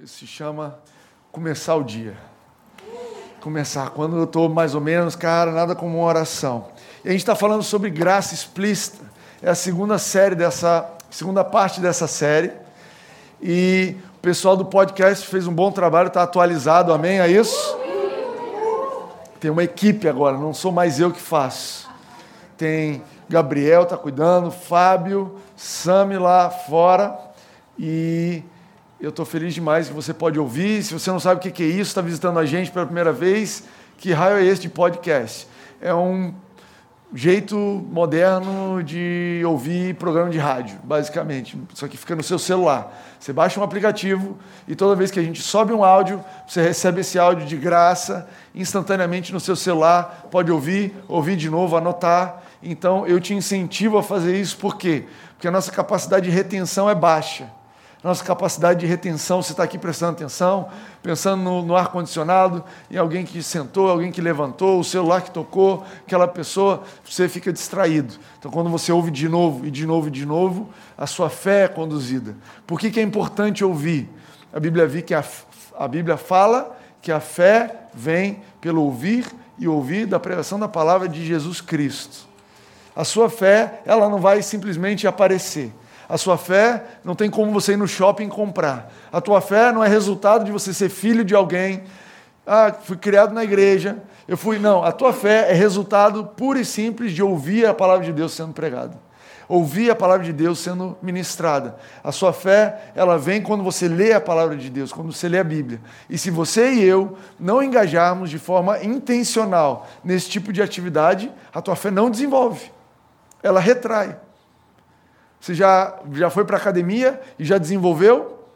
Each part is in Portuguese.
Isso se chama começar o dia. Começar. Quando eu estou mais ou menos, cara, nada como uma oração. E a gente está falando sobre graça explícita. É a segunda série dessa, segunda parte dessa série. E o pessoal do podcast fez um bom trabalho, está atualizado, amém? É isso? Tem uma equipe agora, não sou mais eu que faço. Tem Gabriel está cuidando, Fábio, Sami lá fora. E eu estou feliz demais que você pode ouvir. Se você não sabe o que é isso, está visitando a gente pela primeira vez, que raio é esse de podcast? É um jeito moderno de ouvir programa de rádio, basicamente. Só que fica no seu celular. Você baixa um aplicativo e toda vez que a gente sobe um áudio, você recebe esse áudio de graça, instantaneamente no seu celular, pode ouvir, ouvir de novo, anotar. Então eu te incentivo a fazer isso, por quê? Porque a nossa capacidade de retenção é baixa nossa capacidade de retenção, você está aqui prestando atenção, pensando no, no ar-condicionado, em alguém que sentou, alguém que levantou, o celular que tocou, aquela pessoa, você fica distraído. Então, quando você ouve de novo, e de novo, e de novo, a sua fé é conduzida. Por que, que é importante ouvir? A Bíblia, vi que a, a Bíblia fala que a fé vem pelo ouvir e ouvir da pregação da palavra de Jesus Cristo. A sua fé, ela não vai simplesmente aparecer a sua fé não tem como você ir no shopping comprar. A tua fé não é resultado de você ser filho de alguém. Ah, fui criado na igreja. Eu fui. Não, a tua fé é resultado puro e simples de ouvir a palavra de Deus sendo pregada. Ouvir a palavra de Deus sendo ministrada. A sua fé, ela vem quando você lê a palavra de Deus, quando você lê a Bíblia. E se você e eu não engajarmos de forma intencional nesse tipo de atividade, a tua fé não desenvolve. Ela retrai. Você já, já foi para academia e já desenvolveu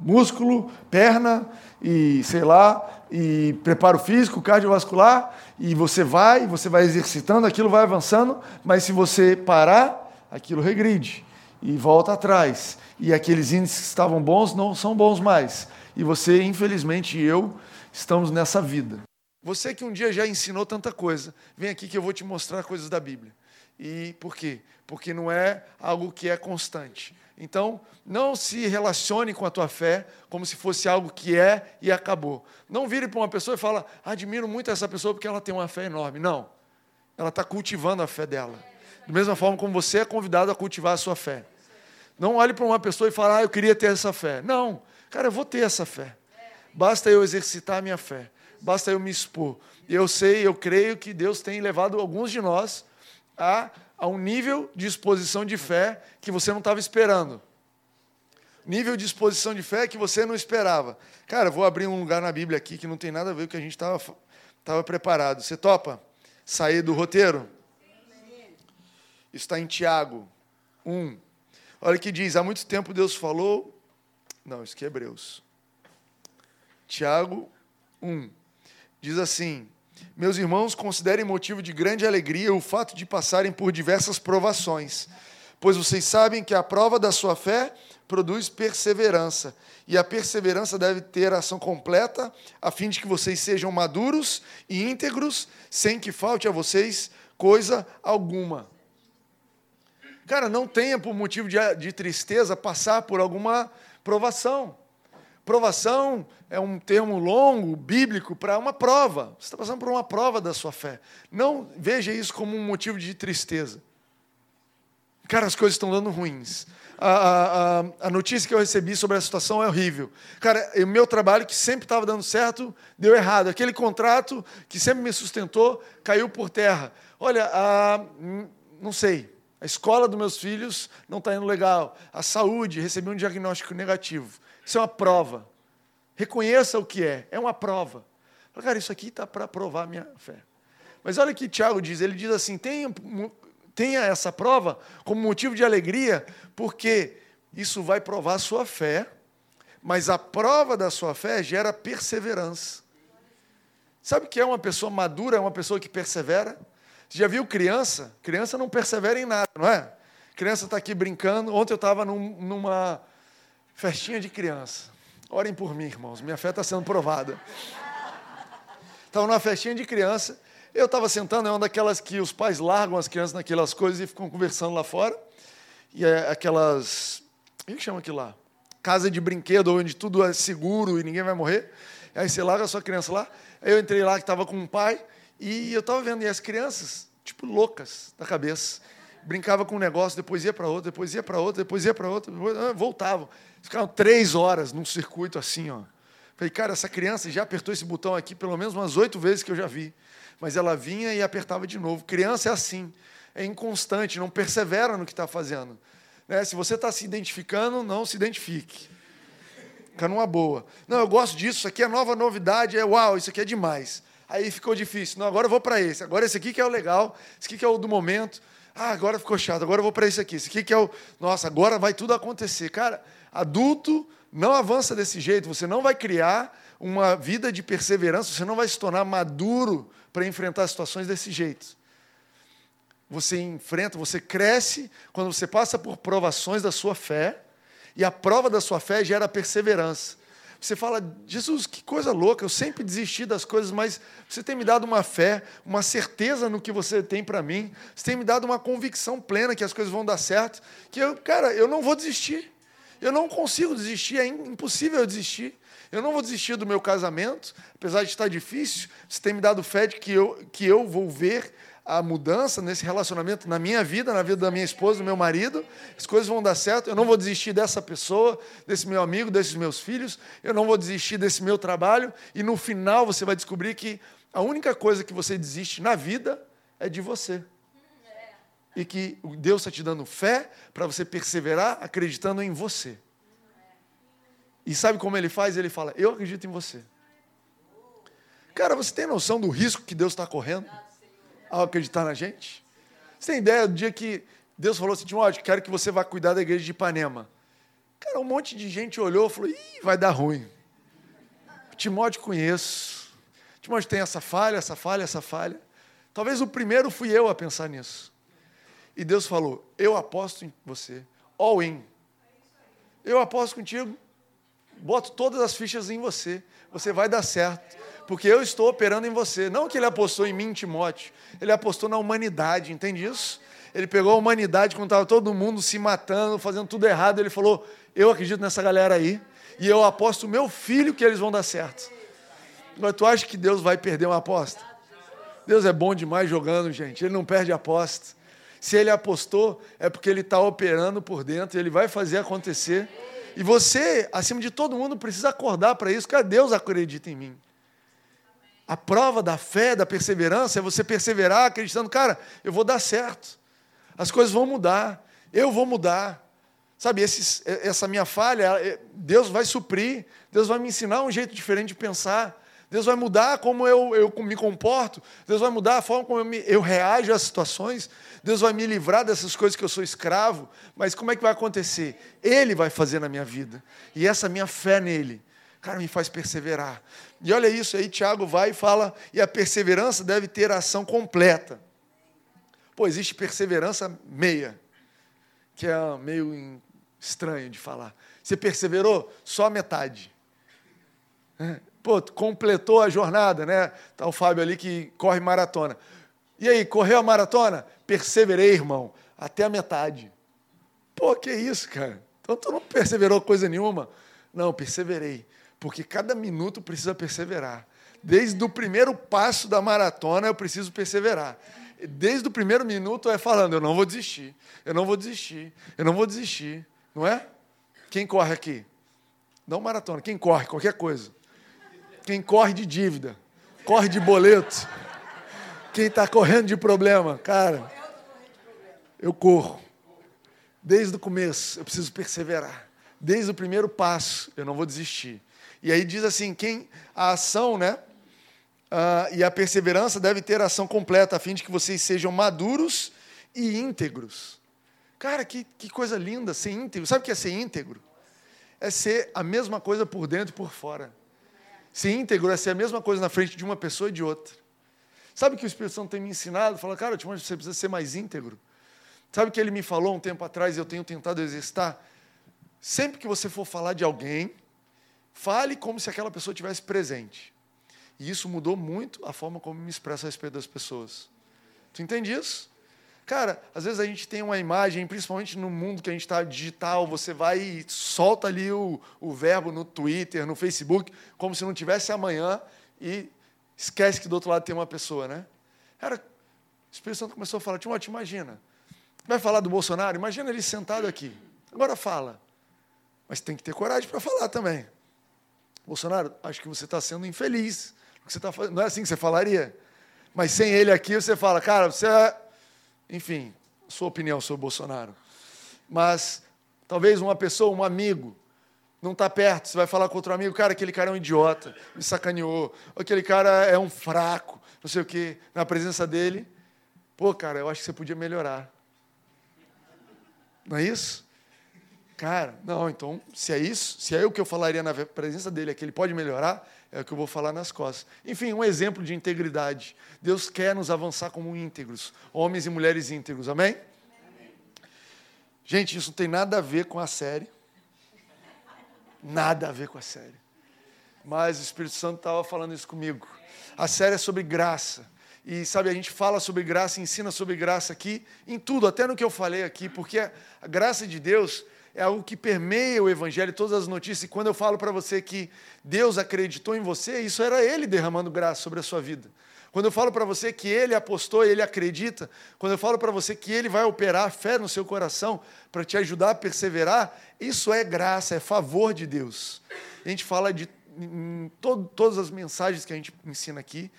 músculo, perna e sei lá, e preparo físico, cardiovascular, e você vai, você vai exercitando, aquilo vai avançando, mas se você parar, aquilo regride e volta atrás. E aqueles índices que estavam bons não são bons mais. E você, infelizmente, e eu estamos nessa vida. Você que um dia já ensinou tanta coisa, vem aqui que eu vou te mostrar coisas da Bíblia. E por quê? Porque não é algo que é constante. Então, não se relacione com a tua fé como se fosse algo que é e acabou. Não vire para uma pessoa e fala, admiro muito essa pessoa porque ela tem uma fé enorme. Não. Ela está cultivando a fé dela. Da mesma forma como você é convidado a cultivar a sua fé. Não olhe para uma pessoa e fale, ah, eu queria ter essa fé. Não. Cara, eu vou ter essa fé. Basta eu exercitar a minha fé. Basta eu me expor. Eu sei, eu creio que Deus tem levado alguns de nós a, a um nível de exposição de fé que você não estava esperando. Nível de exposição de fé que você não esperava. Cara, vou abrir um lugar na Bíblia aqui que não tem nada a ver com o que a gente estava preparado. Você topa sair do roteiro? Está em Tiago 1. Olha que diz: há muito tempo Deus falou. Não, isso aqui é Hebreus. Tiago 1. Diz assim: meus irmãos, considerem motivo de grande alegria o fato de passarem por diversas provações, pois vocês sabem que a prova da sua fé produz perseverança, e a perseverança deve ter ação completa, a fim de que vocês sejam maduros e íntegros, sem que falte a vocês coisa alguma. Cara, não tenha por motivo de, de tristeza passar por alguma provação. Provação é um termo longo, bíblico, para uma prova. Você está passando por uma prova da sua fé. Não veja isso como um motivo de tristeza. Cara, as coisas estão dando ruins. A, a, a, notícia que eu recebi sobre a situação é horrível. Cara, o meu trabalho, que sempre estava dando certo, deu errado. Aquele contrato que sempre me sustentou, caiu por terra. Olha, a, não sei. A escola dos meus filhos não está indo legal. A saúde, recebi um diagnóstico negativo. Isso é uma prova. Reconheça o que é. É uma prova. Cara, isso aqui está para provar a minha fé. Mas olha o que Tiago diz. Ele diz assim: tenha, tenha essa prova como motivo de alegria, porque isso vai provar a sua fé, mas a prova da sua fé gera perseverança. Sabe o que é uma pessoa madura? É uma pessoa que persevera? Você já viu criança? Criança não persevera em nada, não é? Criança está aqui brincando. Ontem eu estava num, numa Festinha de criança. Orem por mim, irmãos. Minha fé está sendo provada. Estava numa festinha de criança. Eu estava sentando, é uma daquelas que os pais largam as crianças naquelas coisas e ficam conversando lá fora. E é aquelas. O que chama aquilo lá? casa de brinquedo onde tudo é seguro e ninguém vai morrer. Aí você larga a sua criança lá. Aí eu entrei lá que estava com um pai e eu estava vendo e as crianças, tipo, loucas da cabeça. Brincava com um negócio, depois ia para outro, depois ia para outro, depois ia para outro, ah, voltavam. Ficavam três horas num circuito assim, ó. Falei, cara, essa criança já apertou esse botão aqui pelo menos umas oito vezes que eu já vi. Mas ela vinha e apertava de novo. Criança é assim, é inconstante, não persevera no que está fazendo. Né? Se você está se identificando, não se identifique. Fica numa boa. Não, eu gosto disso, isso aqui é nova novidade, é uau, isso aqui é demais. Aí ficou difícil. Não, agora eu vou para esse. Agora esse aqui que é o legal, esse aqui que é o do momento. Ah, agora ficou chato, agora eu vou para esse aqui. Esse aqui que é o. Nossa, agora vai tudo acontecer. Cara, adulto não avança desse jeito. Você não vai criar uma vida de perseverança, você não vai se tornar maduro para enfrentar situações desse jeito. Você enfrenta, você cresce quando você passa por provações da sua fé, e a prova da sua fé gera perseverança. Você fala, Jesus, que coisa louca, eu sempre desisti das coisas, mas você tem me dado uma fé, uma certeza no que você tem para mim, você tem me dado uma convicção plena que as coisas vão dar certo, que eu, cara, eu não vou desistir. Eu não consigo desistir, é impossível eu desistir. Eu não vou desistir do meu casamento, apesar de estar difícil. Você tem me dado fé de que eu, que eu vou ver a mudança nesse relacionamento na minha vida, na vida da minha esposa, do meu marido. As coisas vão dar certo. Eu não vou desistir dessa pessoa, desse meu amigo, desses meus filhos. Eu não vou desistir desse meu trabalho. E no final você vai descobrir que a única coisa que você desiste na vida é de você. E que Deus está te dando fé para você perseverar acreditando em você. E sabe como ele faz? Ele fala: Eu acredito em você. Cara, você tem noção do risco que Deus está correndo? Ao acreditar na gente? Você tem ideia do dia que Deus falou assim, Timóteo, quero que você vá cuidar da igreja de Ipanema. Cara, um monte de gente olhou e falou, ih, vai dar ruim. Timóteo conheço. Timóteo tem essa falha, essa falha, essa falha. Talvez o primeiro fui eu a pensar nisso. E Deus falou, eu aposto em você. All in. Eu aposto contigo. Boto todas as fichas em você. Você vai dar certo porque eu estou operando em você. Não que ele apostou em mim, Timóteo, ele apostou na humanidade, entende isso? Ele pegou a humanidade quando estava todo mundo se matando, fazendo tudo errado. Ele falou: Eu acredito nessa galera aí, e eu aposto o meu filho que eles vão dar certo. Mas tu acha que Deus vai perder uma aposta? Deus é bom demais jogando, gente. Ele não perde aposta. Se ele apostou, é porque ele está operando por dentro, ele vai fazer acontecer. E você, acima de todo mundo, precisa acordar para isso, que Deus acredita em mim. A prova da fé, da perseverança, é você perseverar acreditando, cara, eu vou dar certo. As coisas vão mudar. Eu vou mudar. Sabe, esses, essa minha falha, é, Deus vai suprir. Deus vai me ensinar um jeito diferente de pensar. Deus vai mudar como eu, eu me comporto. Deus vai mudar a forma como eu, me, eu reajo às situações. Deus vai me livrar dessas coisas que eu sou escravo. Mas como é que vai acontecer? Ele vai fazer na minha vida. E essa minha fé nele, cara, me faz perseverar. E olha isso aí, Tiago vai e fala, e a perseverança deve ter ação completa. Pô, existe perseverança meia, que é meio estranho de falar. Você perseverou só a metade. É. Pô, completou a jornada, né? Tá o Fábio ali que corre maratona. E aí, correu a maratona? Perseverei, irmão, até a metade. Pô, que isso, cara? Então tu não perseverou coisa nenhuma? Não, perseverei porque cada minuto precisa perseverar. Desde o primeiro passo da maratona eu preciso perseverar. Desde o primeiro minuto é falando, eu não vou desistir, eu não vou desistir, eu não vou desistir, não é? Quem corre aqui? Não maratona, quem corre, qualquer coisa. Quem corre de dívida, corre de boleto, quem está correndo de problema, cara, eu corro. Desde o começo, eu preciso perseverar. Desde o primeiro passo, eu não vou desistir. E aí diz assim: quem a ação, né? Uh, e a perseverança deve ter ação completa, a fim de que vocês sejam maduros e íntegros. Cara, que, que coisa linda ser íntegro. Sabe o que é ser íntegro? É ser a mesma coisa por dentro e por fora. Ser íntegro é ser a mesma coisa na frente de uma pessoa e de outra. Sabe o que o Espírito Santo tem me ensinado? Fala, cara, você precisa ser mais íntegro. Sabe o que ele me falou um tempo atrás e eu tenho tentado exercitar? Sempre que você for falar de alguém, Fale como se aquela pessoa tivesse presente. E isso mudou muito a forma como me expresso a respeito das pessoas. Tu entende isso? Cara, às vezes a gente tem uma imagem, principalmente no mundo que a gente está digital, você vai e solta ali o, o verbo no Twitter, no Facebook, como se não tivesse amanhã e esquece que do outro lado tem uma pessoa, né? Cara, o Espírito Santo começou a falar, Timóteo, imagina, vai falar do Bolsonaro? Imagina ele sentado aqui. Agora fala. Mas tem que ter coragem para falar também. Bolsonaro, acho que você está sendo infeliz. Você tá fazendo. Não é assim que você falaria? Mas sem ele aqui, você fala, cara, você é enfim, sua opinião sobre Bolsonaro. Mas talvez uma pessoa, um amigo, não está perto, você vai falar com outro amigo, cara, aquele cara é um idiota, me sacaneou, aquele cara é um fraco, não sei o quê, na presença dele, pô, cara, eu acho que você podia melhorar. Não é isso? Cara, não, então, se é isso, se é o que eu falaria na presença dele, é que ele pode melhorar, é o que eu vou falar nas costas. Enfim, um exemplo de integridade. Deus quer nos avançar como íntegros, homens e mulheres íntegros, amém? amém? Gente, isso não tem nada a ver com a série. Nada a ver com a série. Mas o Espírito Santo estava falando isso comigo. A série é sobre graça. E sabe, a gente fala sobre graça, ensina sobre graça aqui, em tudo, até no que eu falei aqui, porque a graça de Deus é algo que permeia o Evangelho, todas as notícias. E quando eu falo para você que Deus acreditou em você, isso era Ele derramando graça sobre a sua vida. Quando eu falo para você que Ele apostou, Ele acredita, quando eu falo para você que Ele vai operar fé no seu coração para te ajudar a perseverar, isso é graça, é favor de Deus. A gente fala de em todo, todas as mensagens que a gente ensina aqui,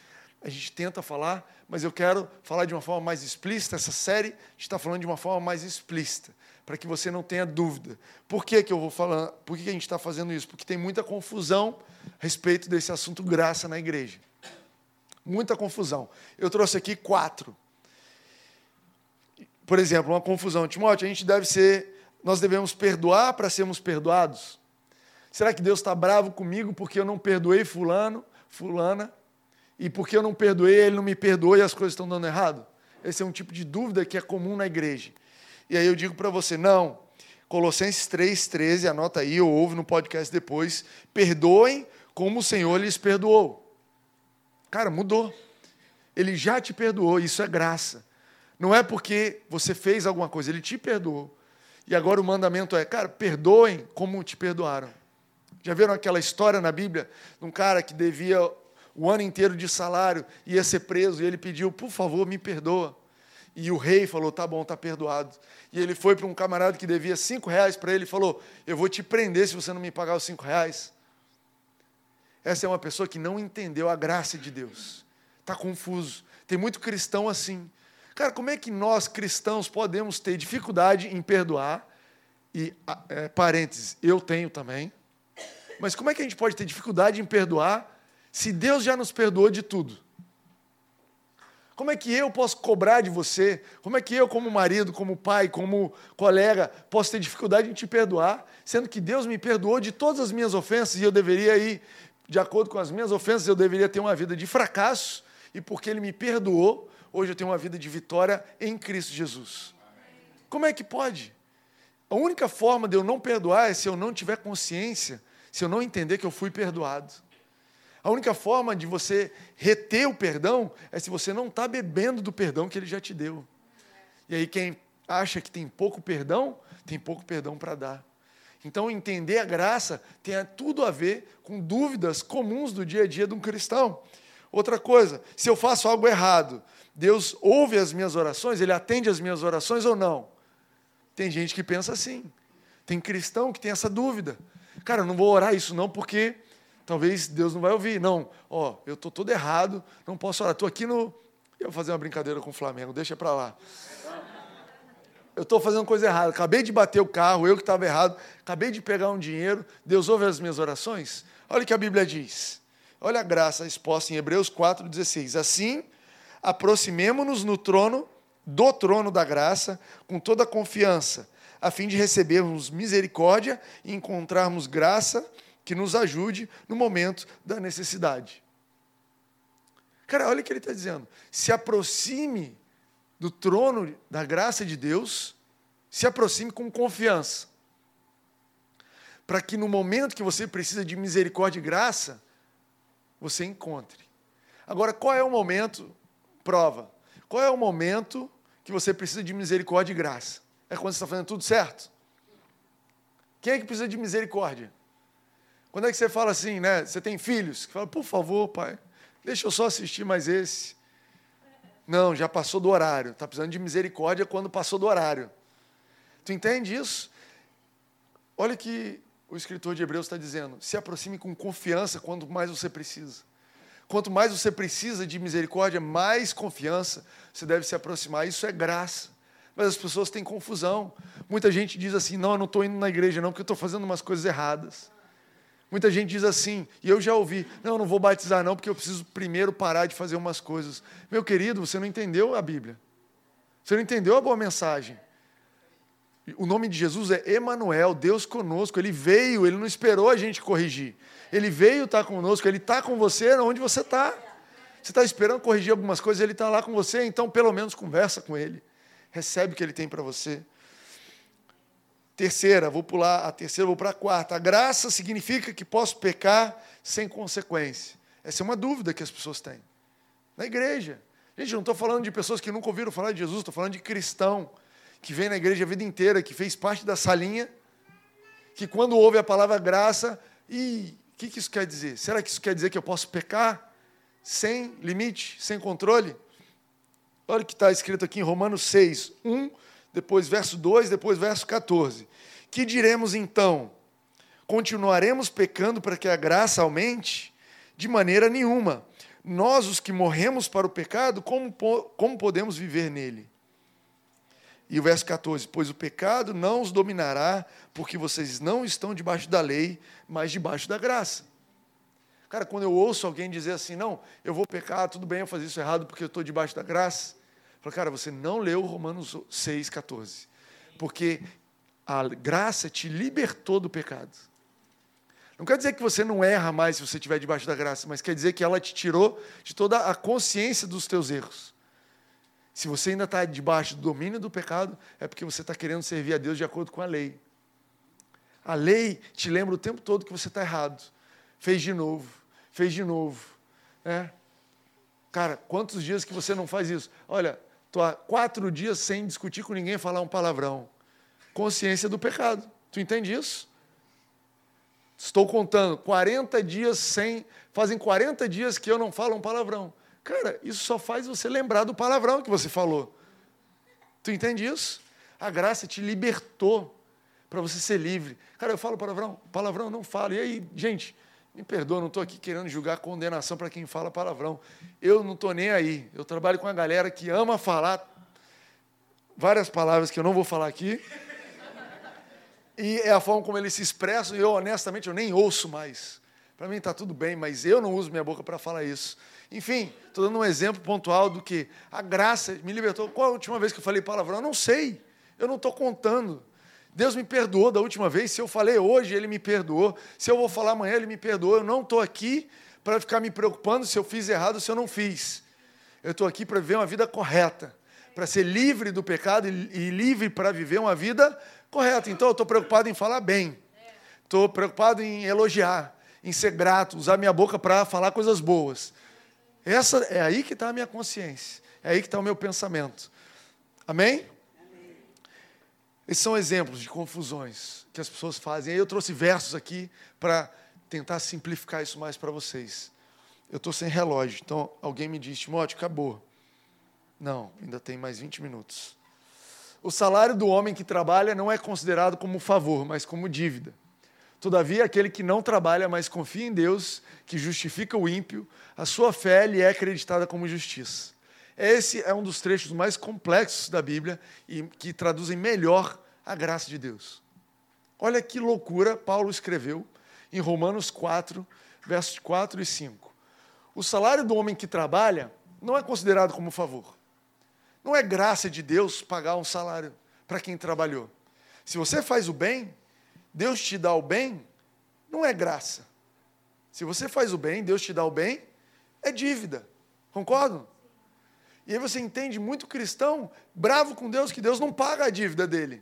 a gente tenta falar, mas eu quero falar de uma forma mais explícita. Essa série está falando de uma forma mais explícita para que você não tenha dúvida. Por que, que eu vou falar? Por que, que a gente está fazendo isso? Porque tem muita confusão a respeito desse assunto graça na igreja. Muita confusão. Eu trouxe aqui quatro. Por exemplo, uma confusão. Timóteo, a gente deve ser. Nós devemos perdoar para sermos perdoados? Será que Deus está bravo comigo porque eu não perdoei fulano, fulana? E porque eu não perdoei, ele não me perdoou e as coisas estão dando errado? Esse é um tipo de dúvida que é comum na igreja. E aí eu digo para você, não. Colossenses 3,13, anota aí, ou ouve no podcast depois. Perdoem como o Senhor lhes perdoou. Cara, mudou. Ele já te perdoou, isso é graça. Não é porque você fez alguma coisa, ele te perdoou. E agora o mandamento é, cara, perdoem como te perdoaram. Já viram aquela história na Bíblia de um cara que devia o ano inteiro de salário, ia ser preso, e ele pediu, por favor, me perdoa. E o rei falou: tá bom, tá perdoado. E ele foi para um camarada que devia cinco reais para ele e falou: eu vou te prender se você não me pagar os cinco reais. Essa é uma pessoa que não entendeu a graça de Deus. Está confuso. Tem muito cristão assim. Cara, como é que nós cristãos podemos ter dificuldade em perdoar? E, é, parênteses, eu tenho também. Mas como é que a gente pode ter dificuldade em perdoar se Deus já nos perdoou de tudo? Como é que eu posso cobrar de você? Como é que eu, como marido, como pai, como colega, posso ter dificuldade em te perdoar, sendo que Deus me perdoou de todas as minhas ofensas e eu deveria ir, de acordo com as minhas ofensas, eu deveria ter uma vida de fracasso e porque Ele me perdoou, hoje eu tenho uma vida de vitória em Cristo Jesus. Como é que pode? A única forma de eu não perdoar é se eu não tiver consciência, se eu não entender que eu fui perdoado. A única forma de você reter o perdão é se você não está bebendo do perdão que ele já te deu. E aí, quem acha que tem pouco perdão, tem pouco perdão para dar. Então, entender a graça tem tudo a ver com dúvidas comuns do dia a dia de um cristão. Outra coisa, se eu faço algo errado, Deus ouve as minhas orações, Ele atende as minhas orações ou não? Tem gente que pensa assim. Tem cristão que tem essa dúvida. Cara, eu não vou orar isso não, porque talvez Deus não vai ouvir. Não, ó, eu estou todo errado, não posso orar. Estou aqui no. Eu vou fazer uma brincadeira com o Flamengo, deixa para lá. Eu estou fazendo coisa errada, acabei de bater o carro, eu que estava errado, acabei de pegar um dinheiro, Deus ouve as minhas orações? Olha o que a Bíblia diz. Olha a graça exposta em Hebreus 4,16. Assim, aproximemo-nos no trono, do trono da graça, com toda a confiança, a fim de recebermos misericórdia e encontrarmos graça que nos ajude no momento da necessidade. Cara, olha o que ele está dizendo. Se aproxime do trono da graça de Deus, se aproxime com confiança. Para que no momento que você precisa de misericórdia e graça, você encontre. Agora, qual é o momento? Prova. Qual é o momento que você precisa de misericórdia e graça? É quando você está fazendo tudo certo? Quem é que precisa de misericórdia? Quando é que você fala assim, né? Você tem filhos, que fala, por favor, pai, deixa eu só assistir mais esse. Não, já passou do horário. Está precisando de misericórdia quando passou do horário. Tu entende isso? Olha que o escritor de Hebreus está dizendo: se aproxime com confiança quanto mais você precisa. Quanto mais você precisa de misericórdia, mais confiança você deve se aproximar. Isso é graça. Mas as pessoas têm confusão. Muita gente diz assim: não, eu não estou indo na igreja, não, porque eu estou fazendo umas coisas erradas. Muita gente diz assim, e eu já ouvi: não, não vou batizar, não, porque eu preciso primeiro parar de fazer umas coisas. Meu querido, você não entendeu a Bíblia. Você não entendeu a boa mensagem. O nome de Jesus é Emanuel, Deus conosco. Ele veio, ele não esperou a gente corrigir. Ele veio estar conosco, ele está com você onde você está. Você está esperando corrigir algumas coisas, ele está lá com você, então pelo menos conversa com ele. Recebe o que ele tem para você. Terceira, vou pular a terceira, vou para a quarta. A graça significa que posso pecar sem consequência. Essa é uma dúvida que as pessoas têm. Na igreja. Gente, não estou falando de pessoas que nunca ouviram falar de Jesus, estou falando de cristão que vem na igreja a vida inteira, que fez parte da salinha, que quando ouve a palavra graça, e o que, que isso quer dizer? Será que isso quer dizer que eu posso pecar sem limite, sem controle? Olha o que está escrito aqui em Romanos 6, 1, depois verso 2, depois verso 14. Que diremos então? Continuaremos pecando para que a graça aumente? De maneira nenhuma. Nós, os que morremos para o pecado, como, como podemos viver nele? E o verso 14: Pois o pecado não os dominará, porque vocês não estão debaixo da lei, mas debaixo da graça. Cara, quando eu ouço alguém dizer assim, não, eu vou pecar, tudo bem eu fazer isso errado porque eu estou debaixo da graça. Falo, cara, você não leu Romanos 6, 14. Porque a graça te libertou do pecado. Não quer dizer que você não erra mais se você estiver debaixo da graça, mas quer dizer que ela te tirou de toda a consciência dos teus erros. Se você ainda está debaixo do domínio do pecado, é porque você está querendo servir a Deus de acordo com a lei. A lei te lembra o tempo todo que você está errado. Fez de novo, fez de novo. Né? Cara, quantos dias que você não faz isso? Olha, estou há quatro dias sem discutir com ninguém falar um palavrão. Consciência do pecado. Tu entende isso? Estou contando, 40 dias sem. Fazem 40 dias que eu não falo um palavrão. Cara, isso só faz você lembrar do palavrão que você falou. Tu entende isso? A graça te libertou para você ser livre. Cara, eu falo palavrão? Palavrão não falo. E aí, gente, me perdoa, não estou aqui querendo julgar condenação para quem fala palavrão. Eu não estou nem aí. Eu trabalho com a galera que ama falar várias palavras que eu não vou falar aqui. E é a forma como eles se expressam, e eu, honestamente, eu nem ouço mais. Para mim está tudo bem, mas eu não uso minha boca para falar isso. Enfim, estou dando um exemplo pontual do que a graça me libertou. Qual a última vez que eu falei palavrão? Eu não sei. Eu não estou contando. Deus me perdoou da última vez. Se eu falei hoje, Ele me perdoou. Se eu vou falar amanhã, Ele me perdoou. Eu não estou aqui para ficar me preocupando se eu fiz errado ou se eu não fiz. Eu estou aqui para viver uma vida correta, para ser livre do pecado e livre para viver uma vida correta. Então, eu estou preocupado em falar bem. Estou preocupado em elogiar, em ser grato, usar minha boca para falar coisas boas. Essa é aí que está a minha consciência, é aí que está o meu pensamento. Amém? Esses são exemplos de confusões que as pessoas fazem. Eu trouxe versos aqui para tentar simplificar isso mais para vocês. Eu estou sem relógio, então alguém me diz, Timóteo, acabou. Não, ainda tem mais 20 minutos. O salário do homem que trabalha não é considerado como favor, mas como dívida. Todavia, aquele que não trabalha, mas confia em Deus, que justifica o ímpio, a sua fé lhe é acreditada como justiça. Esse é um dos trechos mais complexos da Bíblia e que traduzem melhor a graça de Deus. Olha que loucura Paulo escreveu em Romanos 4, versos 4 e 5. O salário do homem que trabalha não é considerado como favor. Não é graça de Deus pagar um salário para quem trabalhou. Se você faz o bem, Deus te dá o bem, não é graça. Se você faz o bem, Deus te dá o bem, é dívida. Concordam? E aí você entende muito cristão bravo com Deus que Deus não paga a dívida dele.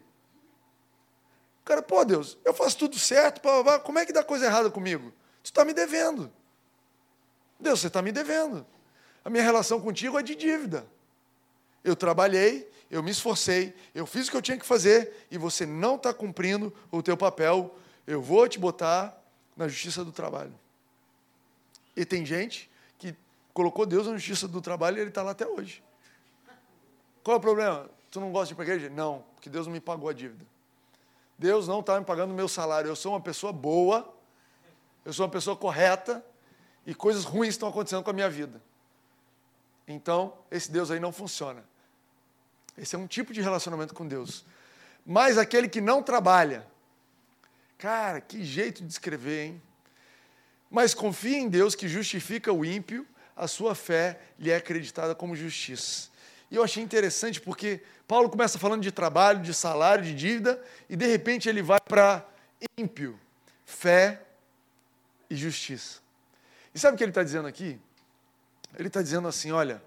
O cara, pô, Deus, eu faço tudo certo, como é que dá coisa errada comigo? Tu está me devendo. Deus, você está me devendo. A minha relação contigo é de dívida. Eu trabalhei eu me esforcei, eu fiz o que eu tinha que fazer e você não está cumprindo o teu papel, eu vou te botar na justiça do trabalho. E tem gente colocou Deus na justiça do trabalho e ele está lá até hoje. Qual é o problema? Tu não gosta de ir para a igreja? Não, porque Deus não me pagou a dívida. Deus não está me pagando o meu salário. Eu sou uma pessoa boa, eu sou uma pessoa correta e coisas ruins estão acontecendo com a minha vida. Então, esse Deus aí não funciona. Esse é um tipo de relacionamento com Deus. Mas aquele que não trabalha, cara, que jeito de escrever, hein? Mas confia em Deus que justifica o ímpio, a sua fé lhe é acreditada como justiça. E eu achei interessante porque Paulo começa falando de trabalho, de salário, de dívida, e de repente ele vai para ímpio, fé e justiça. E sabe o que ele está dizendo aqui? Ele está dizendo assim: olha,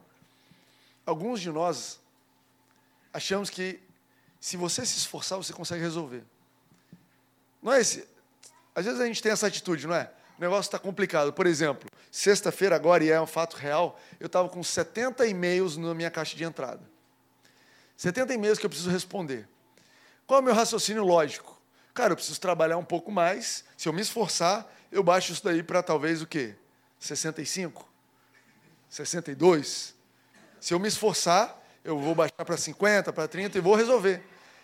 alguns de nós achamos que se você se esforçar, você consegue resolver. Não é esse. Às vezes a gente tem essa atitude, não é? O negócio está complicado. Por exemplo, sexta-feira agora, e é um fato real, eu estava com 70 e-mails na minha caixa de entrada. 70 e-mails que eu preciso responder. Qual é o meu raciocínio lógico? Cara, eu preciso trabalhar um pouco mais. Se eu me esforçar, eu baixo isso daí para talvez o quê? 65? 62? Se eu me esforçar, eu vou baixar para 50, para 30 e vou resolver.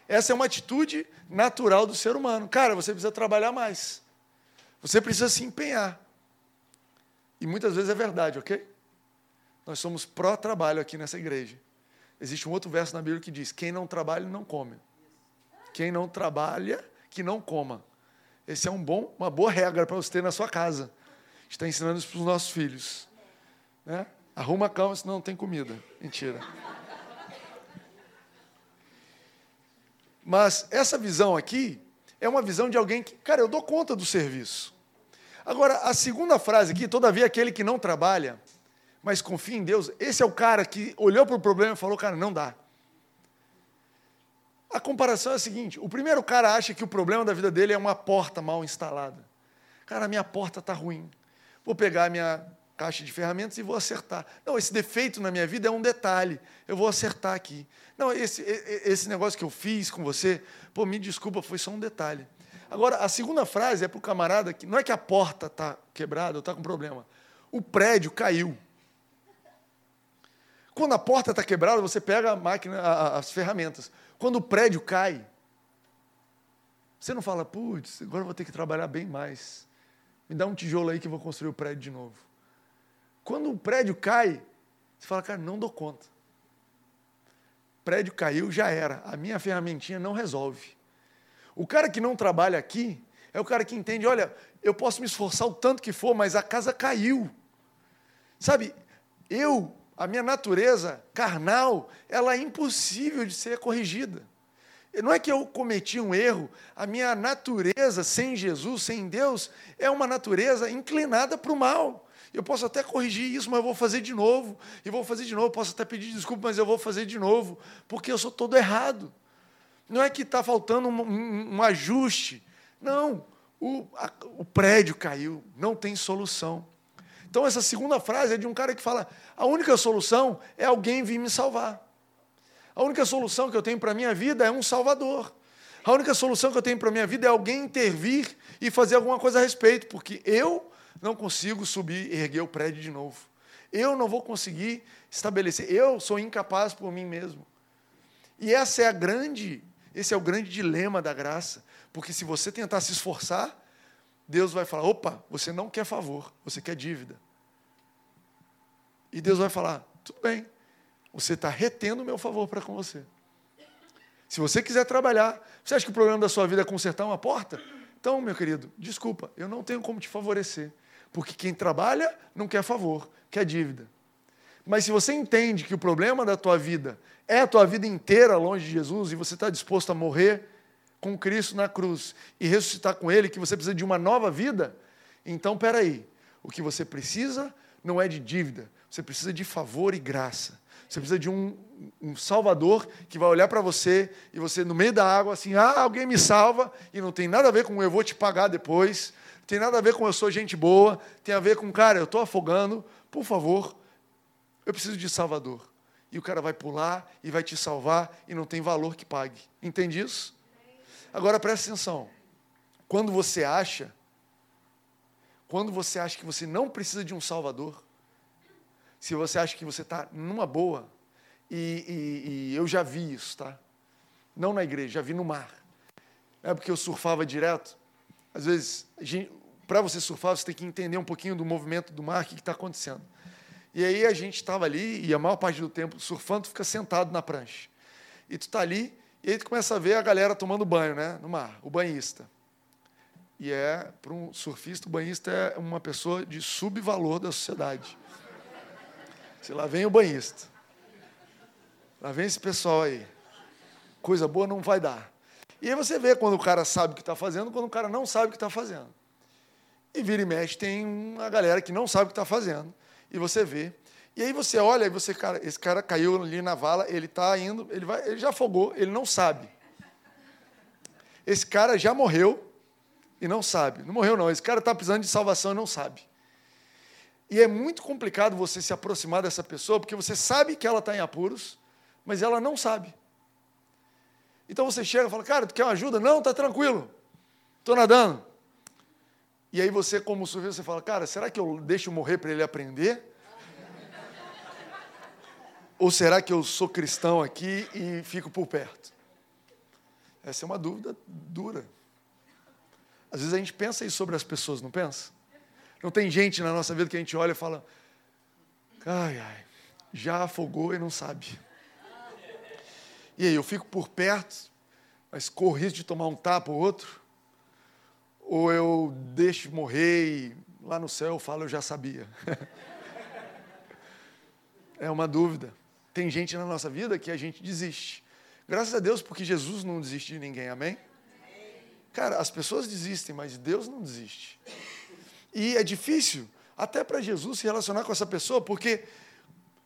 Essa é uma atitude natural do ser humano. Cara, você precisa trabalhar mais. Você precisa se empenhar. E muitas vezes é verdade, ok? Nós somos pró-trabalho aqui nessa igreja. Existe um outro verso na Bíblia que diz: quem não trabalha, não come. Quem não trabalha, que não coma. Esse é um bom, uma boa regra para você ter na sua casa. Está ensinando isso para os nossos filhos. Né? Arruma a cama, senão não tem comida. Mentira. Mas essa visão aqui é uma visão de alguém que, cara, eu dou conta do serviço. Agora, a segunda frase aqui, todavia aquele que não trabalha, mas confia em Deus, esse é o cara que olhou para o problema e falou, cara, não dá. A comparação é a seguinte: o primeiro cara acha que o problema da vida dele é uma porta mal instalada. Cara, a minha porta está ruim. Vou pegar minha caixa de ferramentas e vou acertar. Não, esse defeito na minha vida é um detalhe. Eu vou acertar aqui. Não, esse, esse negócio que eu fiz com você, pô, me desculpa, foi só um detalhe. Agora, a segunda frase é para o camarada que não é que a porta está quebrada ou está com problema. O prédio caiu. Quando a porta está quebrada, você pega a máquina, as ferramentas. Quando o prédio cai, você não fala, putz, agora vou ter que trabalhar bem mais. Me dá um tijolo aí que eu vou construir o prédio de novo. Quando o prédio cai, você fala, cara, não dou conta. Prédio caiu, já era. A minha ferramentinha não resolve. O cara que não trabalha aqui é o cara que entende, olha, eu posso me esforçar o tanto que for, mas a casa caiu. Sabe, eu, a minha natureza carnal, ela é impossível de ser corrigida. Não é que eu cometi um erro, a minha natureza sem Jesus, sem Deus, é uma natureza inclinada para o mal. Eu posso até corrigir isso, mas eu vou fazer de novo. E vou fazer de novo. Posso até pedir desculpa, mas eu vou fazer de novo. Porque eu sou todo errado. Não é que está faltando um, um, um, ajuste. Não. O, a, o prédio caiu. Não tem solução. Então, essa segunda frase é de um cara que fala: a única solução é alguém vir me salvar. A única solução que eu tenho para a minha vida é um Salvador. A única solução que eu tenho para a minha vida é alguém intervir e fazer alguma coisa a respeito, porque eu não consigo subir e erguer o prédio de novo. Eu não vou conseguir estabelecer. Eu sou incapaz por mim mesmo. E essa é a grande, esse é o grande dilema da graça, porque se você tentar se esforçar, Deus vai falar: opa, você não quer favor, você quer dívida. E Deus vai falar: tudo bem, você está retendo o meu favor para com você. Se você quiser trabalhar, você acha que o problema da sua vida é consertar uma porta? Então, meu querido, desculpa, eu não tenho como te favorecer. Porque quem trabalha não quer favor, quer dívida. Mas se você entende que o problema da tua vida é a tua vida inteira longe de Jesus e você está disposto a morrer com Cristo na cruz e ressuscitar com Ele, que você precisa de uma nova vida, então peraí, o que você precisa não é de dívida, você precisa de favor e graça. Você precisa de um, um Salvador que vai olhar para você e você, no meio da água, assim, ah, alguém me salva, e não tem nada a ver com eu vou te pagar depois, tem nada a ver com eu sou gente boa, tem a ver com, cara, eu estou afogando, por favor, eu preciso de Salvador. e o cara vai pular e vai te salvar e não tem valor que pague. Entende isso? Agora presta atenção. Quando você acha, quando você acha que você não precisa de um Salvador, se você acha que você está numa boa, e, e, e, eu já vi isso, tá? Não na igreja, já vi no mar. Não é porque eu surfava direto. Às vezes, para você surfar, você tem que entender um pouquinho do movimento do mar, o que está acontecendo. E aí a gente estava ali, e a maior parte do tempo surfando, tu fica sentado na prancha. E tu está ali, e aí tu começa a ver a galera tomando banho, né, no mar, o banhista. E é, para um surfista, o banhista é uma pessoa de subvalor da sociedade. Se lá vem o banhista. Lá vem esse pessoal aí. Coisa boa não vai dar. E aí você vê quando o cara sabe o que está fazendo, quando o cara não sabe o que está fazendo. E vira e mexe, tem uma galera que não sabe o que está fazendo. E você vê. E aí você olha e você, cara, esse cara caiu ali na vala, ele está indo, ele, vai, ele já afogou, ele não sabe. Esse cara já morreu e não sabe. Não morreu, não. Esse cara está precisando de salvação e não sabe. E é muito complicado você se aproximar dessa pessoa, porque você sabe que ela está em apuros, mas ela não sabe. Então você chega e fala, cara, tu quer uma ajuda? Não, está tranquilo. Estou nadando. E aí você, como surfista, você fala, cara, será que eu deixo morrer para ele aprender? Ou será que eu sou cristão aqui e fico por perto? Essa é uma dúvida dura. Às vezes a gente pensa isso sobre as pessoas, não pensa? Não tem gente na nossa vida que a gente olha e fala, ai, ai, já afogou e não sabe. E aí, eu fico por perto, mas corro risco de tomar um tapa ou outro? ou eu deixo morrer e lá no céu eu falo, eu já sabia. é uma dúvida. Tem gente na nossa vida que a gente desiste. Graças a Deus, porque Jesus não desiste de ninguém, amém? Cara, as pessoas desistem, mas Deus não desiste. E é difícil, até para Jesus se relacionar com essa pessoa, porque,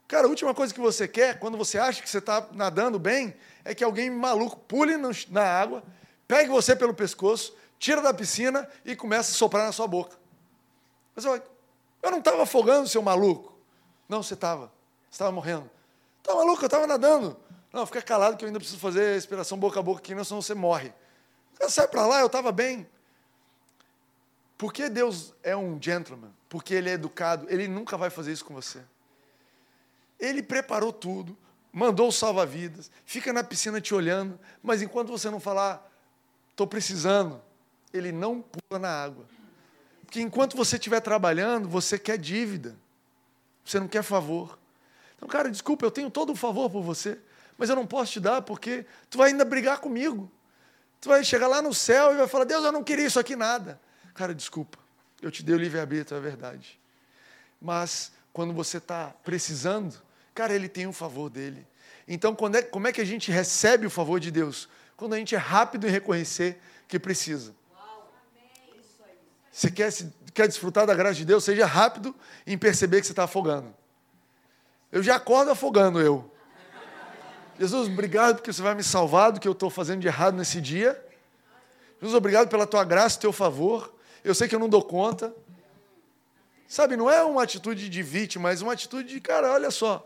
cara, a última coisa que você quer, quando você acha que você está nadando bem, é que alguém maluco pule na água, pegue você pelo pescoço tira da piscina e começa a soprar na sua boca. Mas eu, eu não estava afogando, seu maluco. Não, você estava. Você estava morrendo. Está maluco? Eu estava nadando. Não, fica calado que eu ainda preciso fazer a respiração boca a boca aqui, senão você morre. Sai para lá, eu estava bem. Porque Deus é um gentleman, porque Ele é educado, Ele nunca vai fazer isso com você. Ele preparou tudo, mandou o salva-vidas, fica na piscina te olhando, mas enquanto você não falar, estou precisando, ele não pula na água. Porque enquanto você estiver trabalhando, você quer dívida. Você não quer favor. Então, cara, desculpa, eu tenho todo o favor por você, mas eu não posso te dar porque tu vai ainda brigar comigo. Tu vai chegar lá no céu e vai falar: Deus, eu não queria isso aqui nada. Cara, desculpa, eu te dei o livre-arbítrio, é verdade. Mas quando você está precisando, cara, ele tem o favor dele. Então, é, como é que a gente recebe o favor de Deus? Quando a gente é rápido em reconhecer que precisa. Você quer, quer desfrutar da graça de Deus? Seja rápido em perceber que você está afogando. Eu já acordo afogando eu. Jesus, obrigado porque você vai me salvar do que eu estou fazendo de errado nesse dia. Jesus, obrigado pela tua graça teu favor. Eu sei que eu não dou conta. Sabe, não é uma atitude de vítima, mas uma atitude de, cara, olha só,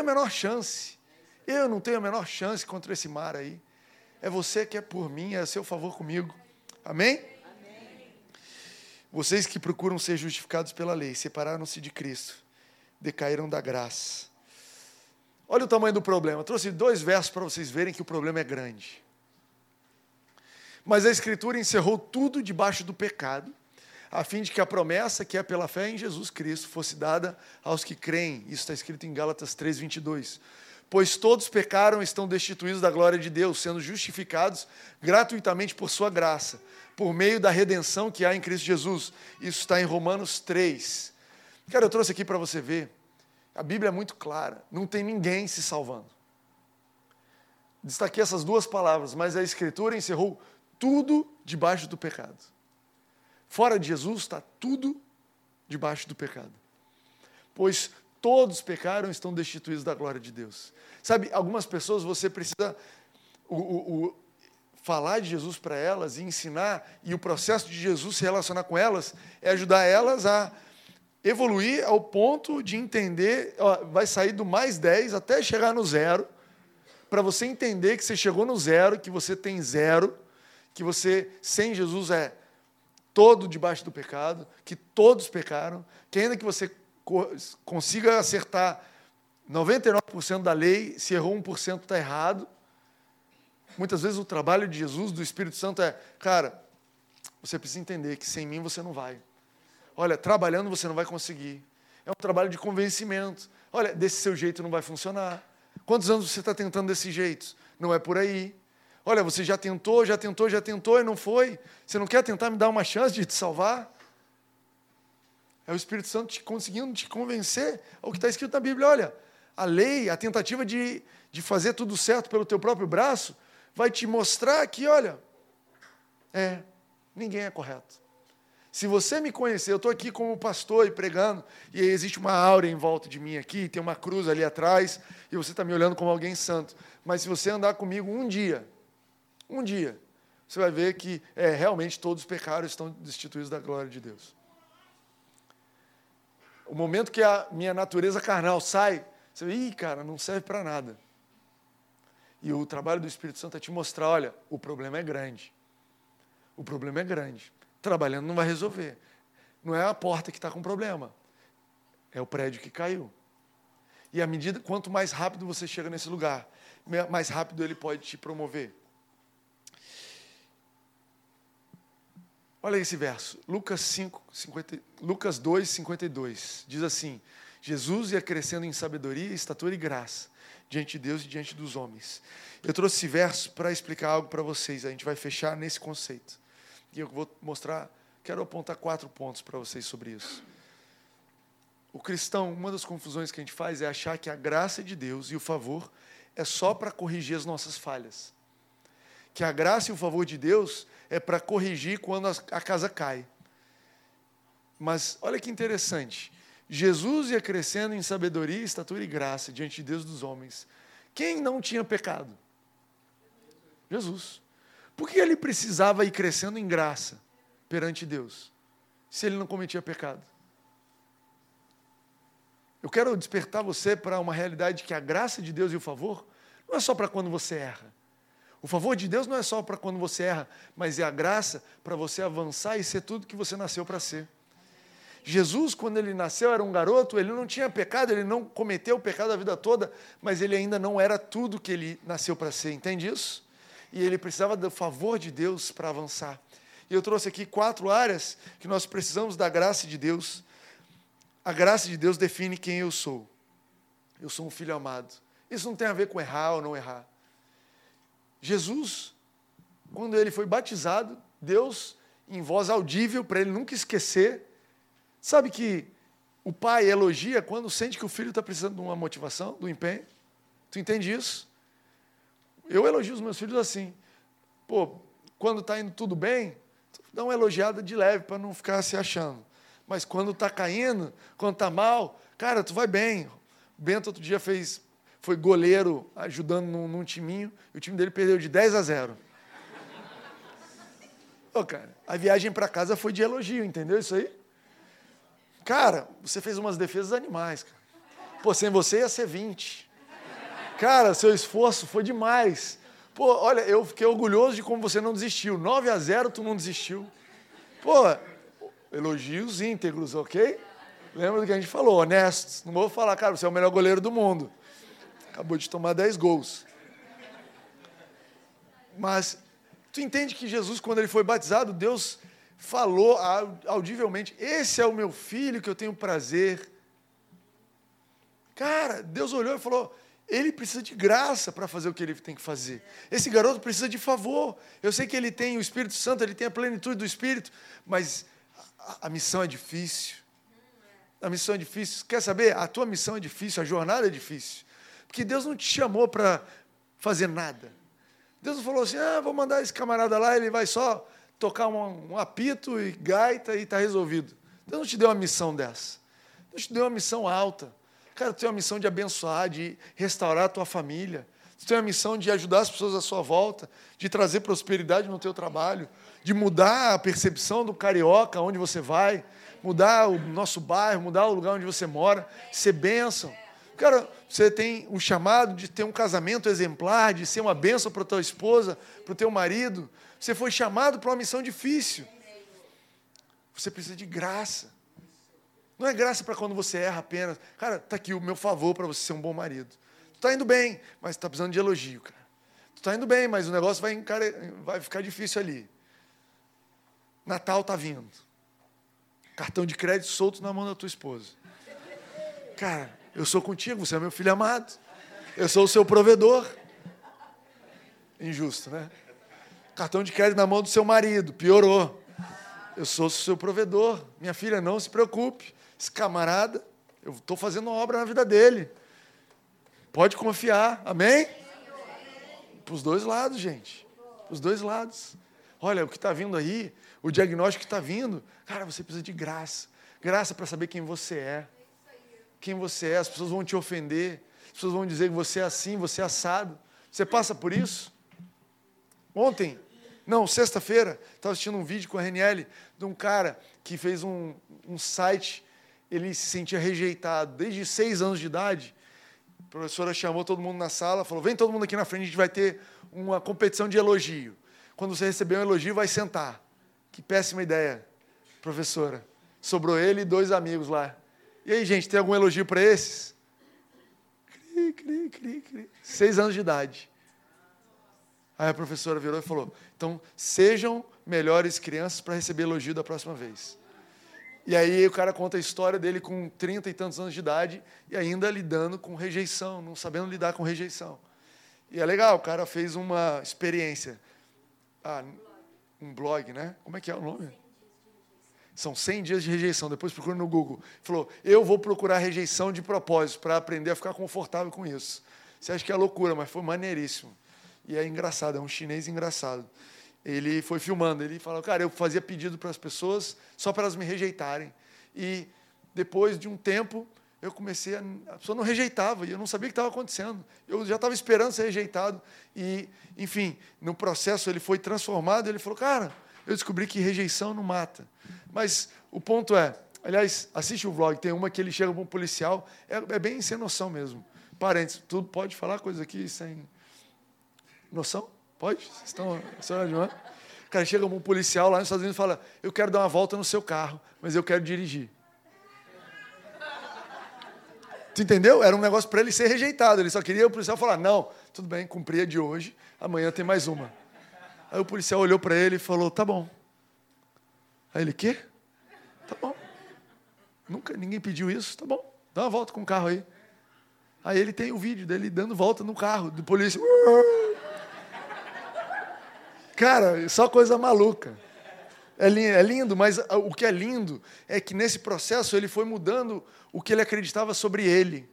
a menor chance. Eu não tenho a menor chance contra esse mar aí. É você que é por mim, é seu favor comigo. Amém? Vocês que procuram ser justificados pela lei, separaram-se de Cristo, decaíram da graça. Olha o tamanho do problema. Eu trouxe dois versos para vocês verem que o problema é grande. Mas a Escritura encerrou tudo debaixo do pecado, a fim de que a promessa que é pela fé em Jesus Cristo fosse dada aos que creem. Isso está escrito em Gálatas 3, 22. Pois todos pecaram e estão destituídos da glória de Deus, sendo justificados gratuitamente por sua graça por meio da redenção que há em Cristo Jesus. Isso está em Romanos 3. Cara, eu trouxe aqui para você ver. A Bíblia é muito clara. Não tem ninguém se salvando. Destaquei essas duas palavras, mas a Escritura encerrou tudo debaixo do pecado. Fora de Jesus está tudo debaixo do pecado. Pois todos pecaram e estão destituídos da glória de Deus. Sabe, algumas pessoas você precisa. O, o, falar de Jesus para elas e ensinar, e o processo de Jesus se relacionar com elas é ajudar elas a evoluir ao ponto de entender, ó, vai sair do mais 10 até chegar no zero, para você entender que você chegou no zero, que você tem zero, que você sem Jesus é todo debaixo do pecado, que todos pecaram, que ainda que você consiga acertar 99% da lei, se errou 1% está errado. Muitas vezes o trabalho de Jesus, do Espírito Santo é, cara, você precisa entender que sem mim você não vai. Olha, trabalhando você não vai conseguir. É um trabalho de convencimento. Olha, desse seu jeito não vai funcionar. Quantos anos você está tentando desse jeito? Não é por aí. Olha, você já tentou, já tentou, já tentou e não foi. Você não quer tentar me dar uma chance de te salvar? É o Espírito Santo te conseguindo te convencer ao que está escrito na Bíblia. Olha, a lei, a tentativa de, de fazer tudo certo pelo teu próprio braço, vai te mostrar que, olha, é, ninguém é correto. Se você me conhecer, eu estou aqui como pastor e pregando, e existe uma aura em volta de mim aqui, tem uma cruz ali atrás, e você está me olhando como alguém santo. Mas se você andar comigo um dia, um dia, você vai ver que é, realmente todos os pecados estão destituídos da glória de Deus. O momento que a minha natureza carnal sai, você vê, ih, cara, não serve para nada. E o trabalho do Espírito Santo é te mostrar: olha, o problema é grande. O problema é grande trabalhando não vai resolver. Não é a porta que está com problema, é o prédio que caiu. E à medida, quanto mais rápido você chega nesse lugar, mais rápido ele pode te promover. Olha esse verso, Lucas, 5, 50, Lucas 2, 52. Diz assim: Jesus ia crescendo em sabedoria, estatura e graça diante de Deus e diante dos homens. Eu trouxe esse verso para explicar algo para vocês. A gente vai fechar nesse conceito. E eu vou mostrar, quero apontar quatro pontos para vocês sobre isso. O cristão, uma das confusões que a gente faz é achar que a graça de Deus e o favor é só para corrigir as nossas falhas. Que a graça e o favor de Deus é para corrigir quando a casa cai. Mas olha que interessante. Jesus ia crescendo em sabedoria, estatura e graça diante de Deus dos homens. Quem não tinha pecado? Jesus. Por que ele precisava ir crescendo em graça perante Deus, se ele não cometia pecado? Eu quero despertar você para uma realidade que a graça de Deus e o favor não é só para quando você erra. O favor de Deus não é só para quando você erra, mas é a graça para você avançar e ser tudo que você nasceu para ser. Jesus, quando ele nasceu, era um garoto, ele não tinha pecado, ele não cometeu o pecado a vida toda, mas ele ainda não era tudo que ele nasceu para ser, entende isso? e ele precisava do favor de Deus para avançar. E eu trouxe aqui quatro áreas que nós precisamos da graça de Deus. A graça de Deus define quem eu sou. Eu sou um filho amado. Isso não tem a ver com errar ou não errar. Jesus, quando ele foi batizado, Deus, em voz audível, para ele nunca esquecer, sabe que o pai elogia quando sente que o filho está precisando de uma motivação, do empenho. Tu entende isso? Eu elogio os meus filhos assim. Pô, quando está indo tudo bem, dá uma elogiada de leve para não ficar se achando. Mas quando está caindo, quando está mal, cara, tu vai bem. O Bento outro dia fez, foi goleiro ajudando num, num timinho, e o time dele perdeu de 10 a 0. Ô, cara, a viagem para casa foi de elogio, entendeu isso aí? Cara, você fez umas defesas animais. Cara. Pô, sem você ia ser 20. Cara, seu esforço foi demais. Pô, olha, eu fiquei orgulhoso de como você não desistiu. 9 a 0 tu não desistiu. Pô, elogios íntegros, ok? Lembra do que a gente falou, honestos. Não vou falar, cara, você é o melhor goleiro do mundo. Acabou de tomar 10 gols. Mas tu entende que Jesus, quando ele foi batizado, Deus falou audivelmente: Esse é o meu filho que eu tenho prazer. Cara, Deus olhou e falou: ele precisa de graça para fazer o que ele tem que fazer. Esse garoto precisa de favor. Eu sei que ele tem o Espírito Santo, ele tem a plenitude do Espírito, mas a, a missão é difícil. A missão é difícil. Quer saber? A tua missão é difícil, a jornada é difícil. Porque Deus não te chamou para fazer nada. Deus não falou assim: ah, vou mandar esse camarada lá, ele vai só tocar um, um apito e gaita e está resolvido. Deus não te deu uma missão dessa. Deus te deu uma missão alta. Cara, tu tem uma missão de abençoar, de restaurar a tua família. Você tem a missão de ajudar as pessoas à sua volta, de trazer prosperidade no teu trabalho, de mudar a percepção do carioca onde você vai, mudar o nosso bairro, mudar o lugar onde você mora, ser bênção. Cara, você tem um chamado de ter um casamento exemplar, de ser uma bênção para tua esposa, para o teu marido. Você foi chamado para uma missão difícil. Você precisa de graça. Não é graça para quando você erra apenas. Cara, está aqui o meu favor para você ser um bom marido. Tu está indo bem, mas está precisando de elogio, cara. Tu está indo bem, mas o negócio vai, encare... vai ficar difícil ali. Natal está vindo. Cartão de crédito solto na mão da tua esposa. Cara, eu sou contigo, você é meu filho amado. Eu sou o seu provedor. Injusto, né? Cartão de crédito na mão do seu marido, piorou. Eu sou o seu provedor. Minha filha, não se preocupe. Esse camarada, eu estou fazendo uma obra na vida dele. Pode confiar, amém? Para os dois lados, gente. Para os dois lados. Olha, o que está vindo aí, o diagnóstico que está vindo, cara, você precisa de graça. Graça para saber quem você é. Quem você é, as pessoas vão te ofender, as pessoas vão dizer que você é assim, você é assado. Você passa por isso? Ontem, não, sexta-feira, estava assistindo um vídeo com a Reniele de um cara que fez um, um site ele se sentia rejeitado desde seis anos de idade. A professora chamou todo mundo na sala, falou: vem todo mundo aqui na frente, a gente vai ter uma competição de elogio. Quando você receber um elogio, vai sentar. Que péssima ideia, professora. Sobrou ele e dois amigos lá. E aí, gente, tem algum elogio para esses? Cri, cri, cri, cri. Seis anos de idade. Aí a professora virou e falou: então sejam melhores crianças para receber elogio da próxima vez. E aí o cara conta a história dele com 30 e tantos anos de idade e ainda lidando com rejeição, não sabendo lidar com rejeição. E é legal, o cara fez uma experiência. Ah, um blog, né? Como é que é o nome? São 100 dias de rejeição. Depois procura no Google. Falou: Eu vou procurar rejeição de propósito para aprender a ficar confortável com isso. Você acha que é loucura, mas foi maneiríssimo. E é engraçado, é um chinês engraçado ele foi filmando. Ele falou, cara, eu fazia pedido para as pessoas só para elas me rejeitarem. E depois de um tempo, eu comecei a. A pessoa não rejeitava e eu não sabia o que estava acontecendo. Eu já estava esperando ser rejeitado. E, enfim, no processo ele foi transformado. Ele falou, cara, eu descobri que rejeição não mata. Mas o ponto é. Aliás, assiste o vlog, tem uma que ele chega para um policial, é, é bem sem noção mesmo. Parentes, tudo pode falar coisa aqui sem noção? Pode? Vocês estão. Joana? O cara chega um policial lá nos Estados Unidos e fala: Eu quero dar uma volta no seu carro, mas eu quero dirigir. Tu entendeu? Era um negócio para ele ser rejeitado. Ele só queria o policial falar: Não, tudo bem, cumpri a de hoje, amanhã tem mais uma. Aí o policial olhou para ele e falou: Tá bom. Aí ele: Quê? Tá bom. Nunca ninguém pediu isso, tá bom. Dá uma volta com o carro aí. Aí ele tem o vídeo dele dando volta no carro, do polícia. Cara, só coisa maluca. É é lindo, mas o que é lindo é que nesse processo ele foi mudando o que ele acreditava sobre ele.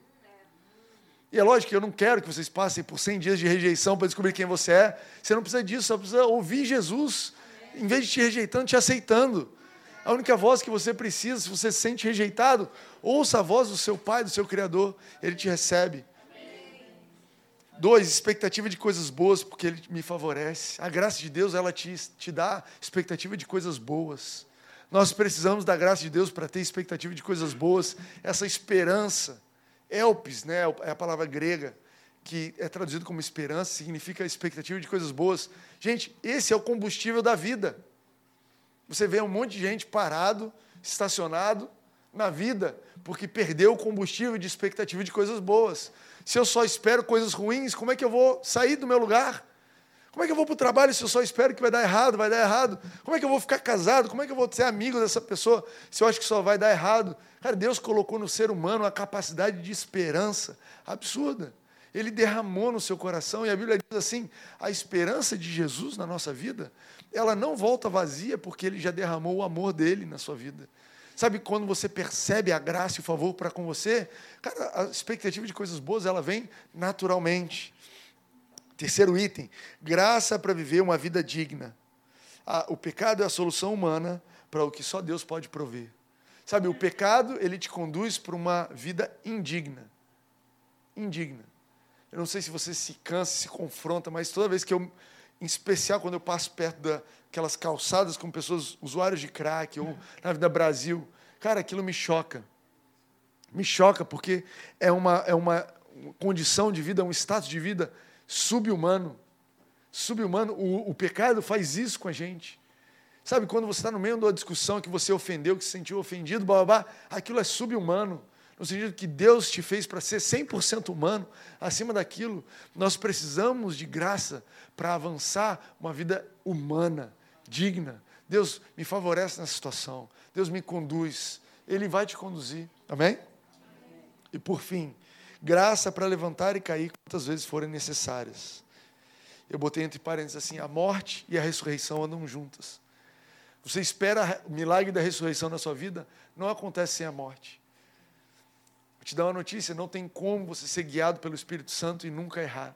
E é lógico que eu não quero que vocês passem por 100 dias de rejeição para descobrir quem você é. Você não precisa disso, só precisa ouvir Jesus, em vez de te rejeitando, te aceitando. A única voz que você precisa, se você se sente rejeitado, ouça a voz do seu Pai, do seu Criador, ele te recebe. Dois, expectativa de coisas boas, porque Ele me favorece. A graça de Deus, ela te, te dá expectativa de coisas boas. Nós precisamos da graça de Deus para ter expectativa de coisas boas. Essa esperança, elpis, né, é a palavra grega, que é traduzido como esperança, significa expectativa de coisas boas. Gente, esse é o combustível da vida. Você vê um monte de gente parado, estacionado na vida, porque perdeu o combustível de expectativa de coisas boas. Se eu só espero coisas ruins, como é que eu vou sair do meu lugar? Como é que eu vou para o trabalho se eu só espero que vai dar errado, vai dar errado? Como é que eu vou ficar casado? Como é que eu vou ser amigo dessa pessoa se eu acho que só vai dar errado? Cara, Deus colocou no ser humano a capacidade de esperança absurda. Ele derramou no seu coração, e a Bíblia diz assim: a esperança de Jesus na nossa vida, ela não volta vazia porque ele já derramou o amor dele na sua vida. Sabe quando você percebe a graça e o favor para com você? Cara, a expectativa de coisas boas, ela vem naturalmente. Terceiro item, graça para viver uma vida digna. O pecado é a solução humana para o que só Deus pode prover. Sabe, o pecado, ele te conduz para uma vida indigna. Indigna. Eu não sei se você se cansa, se confronta, mas toda vez que eu, em especial quando eu passo perto daquelas calçadas com pessoas, usuários de crack, ou na vida Brasil, cara, aquilo me choca. Me choca porque é uma, é uma condição de vida, um status de vida subhumano. Subhumano. O, o pecado faz isso com a gente. Sabe, quando você está no meio de uma discussão que você ofendeu, que se sentiu ofendido, blá, aquilo é subhumano. No sentido que Deus te fez para ser 100% humano, acima daquilo, nós precisamos de graça para avançar uma vida humana, digna. Deus me favorece nessa situação, Deus me conduz, Ele vai te conduzir, amém? E por fim, graça para levantar e cair quantas vezes forem necessárias. Eu botei entre parênteses assim: a morte e a ressurreição andam juntas. Você espera o milagre da ressurreição na sua vida, não acontece sem a morte. Vou te dar uma notícia: não tem como você ser guiado pelo Espírito Santo e nunca errar.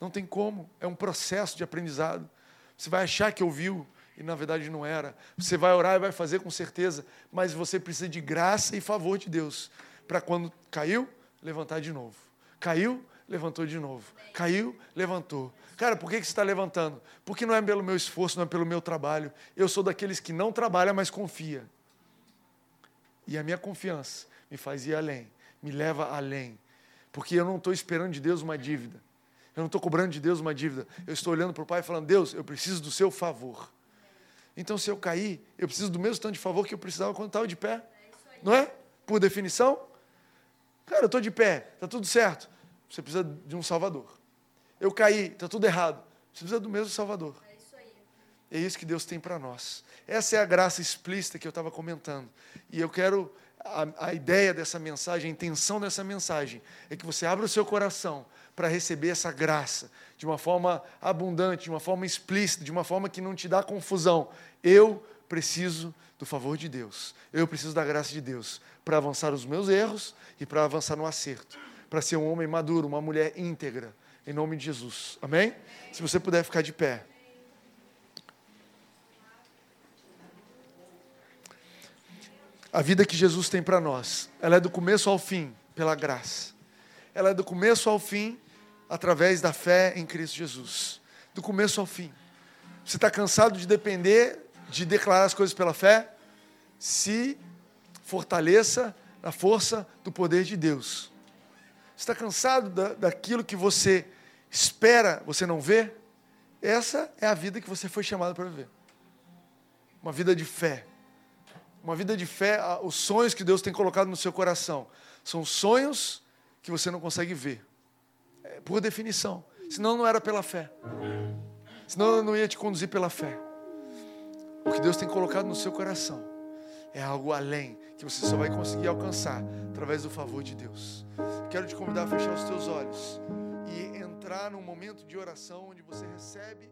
Não tem como, é um processo de aprendizado. Você vai achar que ouviu e na verdade não era. Você vai orar e vai fazer com certeza, mas você precisa de graça e favor de Deus para quando caiu, levantar de novo. Caiu, levantou de novo. Caiu, levantou. Cara, por que, que você está levantando? Porque não é pelo meu esforço, não é pelo meu trabalho. Eu sou daqueles que não trabalha, mas confia. E a minha confiança me faz ir além, me leva além. Porque eu não estou esperando de Deus uma dívida. Eu não estou cobrando de Deus uma dívida. Eu estou olhando para o Pai e falando: Deus, eu preciso do seu favor. Então, se eu cair, eu preciso do mesmo tanto de favor que eu precisava quando estava de pé. Não é? Por definição. Cara, eu estou de pé, está tudo certo. Você precisa de um Salvador. Eu caí, está tudo errado. Você precisa do mesmo Salvador. É isso aí. É isso que Deus tem para nós. Essa é a graça explícita que eu estava comentando. E eu quero. A, a ideia dessa mensagem, a intenção dessa mensagem, é que você abra o seu coração para receber essa graça de uma forma abundante, de uma forma explícita, de uma forma que não te dá confusão. Eu preciso do favor de Deus. Eu preciso da graça de Deus para avançar os meus erros e para avançar no acerto, para ser um homem maduro, uma mulher íntegra, em nome de Jesus. Amém? Se você puder ficar de pé. A vida que Jesus tem para nós, ela é do começo ao fim, pela graça. Ela é do começo ao fim, através da fé em Cristo Jesus. Do começo ao fim. Você está cansado de depender de declarar as coisas pela fé, se fortaleça na força do poder de Deus. Está cansado da, daquilo que você espera, você não vê? Essa é a vida que você foi chamado para viver. Uma vida de fé. Uma vida de fé, os sonhos que Deus tem colocado no seu coração são sonhos que você não consegue ver. É, por definição. Senão não era pela fé. Senão eu não ia te conduzir pela fé. O que Deus tem colocado no seu coração é algo além que você só vai conseguir alcançar através do favor de Deus. Quero te convidar a fechar os teus olhos e entrar num momento de oração onde você recebe